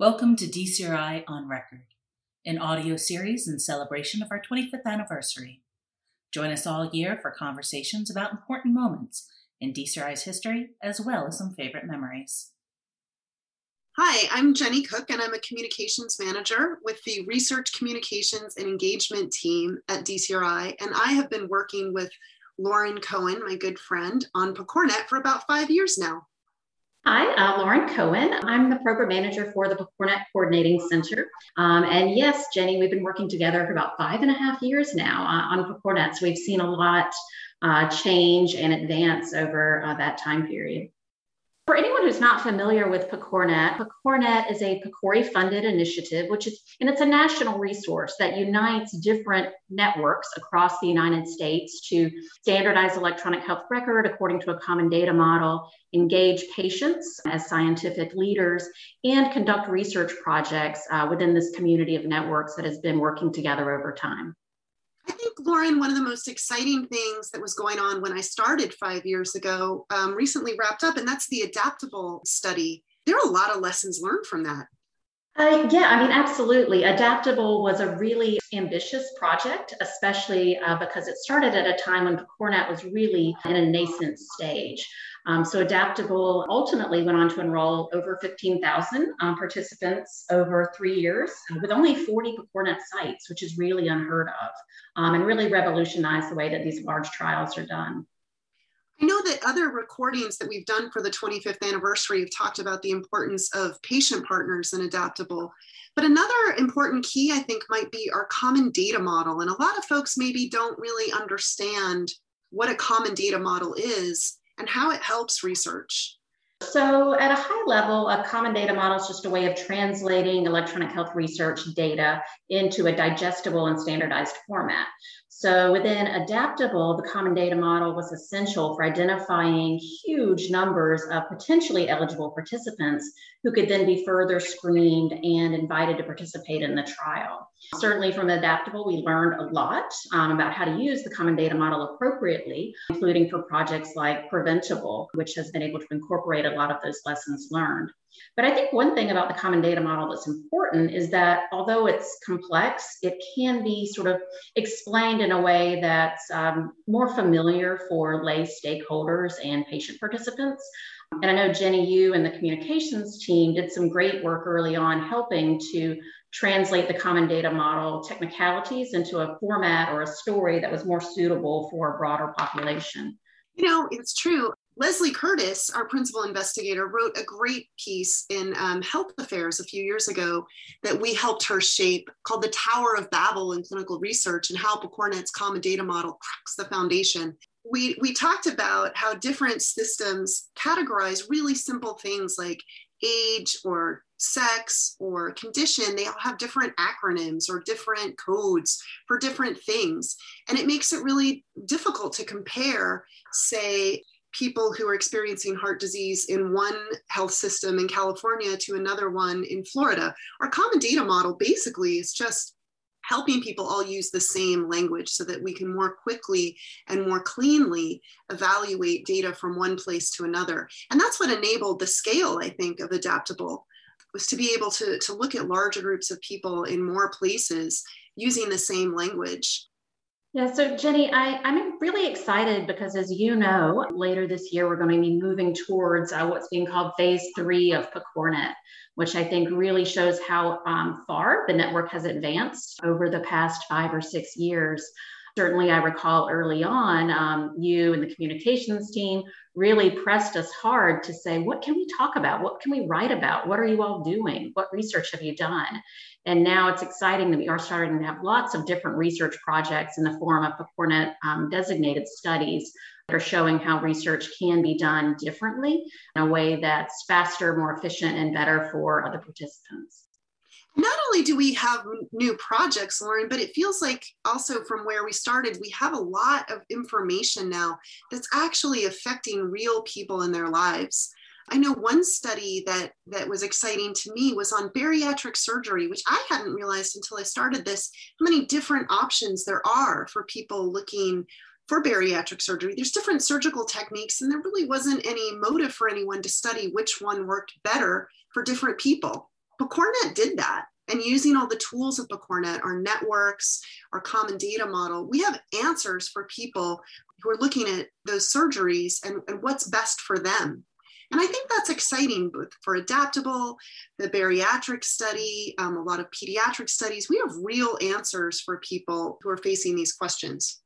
Welcome to DCRI On Record, an audio series in celebration of our 25th anniversary. Join us all year for conversations about important moments in DCRI's history, as well as some favorite memories. Hi, I'm Jenny Cook, and I'm a communications manager with the Research Communications and Engagement team at DCRI. And I have been working with Lauren Cohen, my good friend, on PCORNet for about five years now. Hi, uh, Lauren Cohen. I'm the program manager for the PCORNet Coordinating Center. Um, and yes, Jenny, we've been working together for about five and a half years now uh, on PCORNet. So we've seen a lot uh, change and advance over uh, that time period. For anyone who's not familiar with PCORNet, PCORNet is a PCORI funded initiative, which is, and it's a national resource that unites different networks across the United States to standardize electronic health record according to a common data model, engage patients as scientific leaders, and conduct research projects uh, within this community of networks that has been working together over time. Lauren, one of the most exciting things that was going on when I started five years ago um, recently wrapped up, and that's the adaptable study. There are a lot of lessons learned from that. Uh, yeah, I mean, absolutely. Adaptable was a really ambitious project, especially uh, because it started at a time when PCORNet was really in a nascent stage. Um, so Adaptable ultimately went on to enroll over 15,000 um, participants over three years with only 40 PCORNet sites, which is really unheard of um, and really revolutionized the way that these large trials are done. I know that other recordings that we've done for the 25th anniversary have talked about the importance of patient partners and adaptable. But another important key, I think, might be our common data model. And a lot of folks maybe don't really understand what a common data model is and how it helps research? So, at a high level, a common data model is just a way of translating electronic health research data into a digestible and standardized format. So within Adaptable, the common data model was essential for identifying huge numbers of potentially eligible participants who could then be further screened and invited to participate in the trial. Certainly from Adaptable, we learned a lot um, about how to use the common data model appropriately, including for projects like Preventable, which has been able to incorporate a lot of those lessons learned. But I think one thing about the common data model that's important is that although it's complex, it can be sort of explained in a way that's um, more familiar for lay stakeholders and patient participants. And I know Jenny, you and the communications team did some great work early on helping to translate the common data model technicalities into a format or a story that was more suitable for a broader population. You know, it's true. Lesley Curtis, our principal investigator, wrote a great piece in um, Health Affairs a few years ago that we helped her shape called The Tower of Babel in Clinical Research and how PCORNet's common data model cracks the foundation. We, we talked about how different systems categorize really simple things like age or sex or condition, they all have different acronyms or different codes for different things. And it makes it really difficult to compare, say, people who are experiencing heart disease in one health system in California to another one in Florida. Our common data model basically is just helping people all use the same language so that we can more quickly and more cleanly evaluate data from one place to another. And that's what enabled the scale, I think, of adaptable was to be able to, to look at larger groups of people in more places using the same language yeah, so Jenny, I, I'm really excited because, as you know, later this year we're going to be moving towards uh, what's being called phase three of PCORNet, which I think really shows how um, far the network has advanced over the past five or six years certainly I recall early on, um, you and the communications team really pressed us hard to say, what can we talk about? What can we write about? What are you all doing? What research have you done? And now it's exciting that we are starting to have lots of different research projects in the form of PCORNet um, designated studies that are showing how research can be done differently in a way that's faster, more efficient, and better for other participants not only do we have new projects, Lauren, but it feels like also from where we started, we have a lot of information now that's actually affecting real people in their lives. I know one study that that was exciting to me was on bariatric surgery, which I hadn't realized until I started this, how many different options there are for people looking for bariatric surgery. There's different surgical techniques, and there really wasn't any motive for anyone to study which one worked better for different people. PCORnet did that. And using all the tools of PCORnet, our networks, our common data model, we have answers for people who are looking at those surgeries and, and what's best for them. And I think that's exciting for adaptable, the bariatric study, um, a lot of pediatric studies. We have real answers for people who are facing these questions.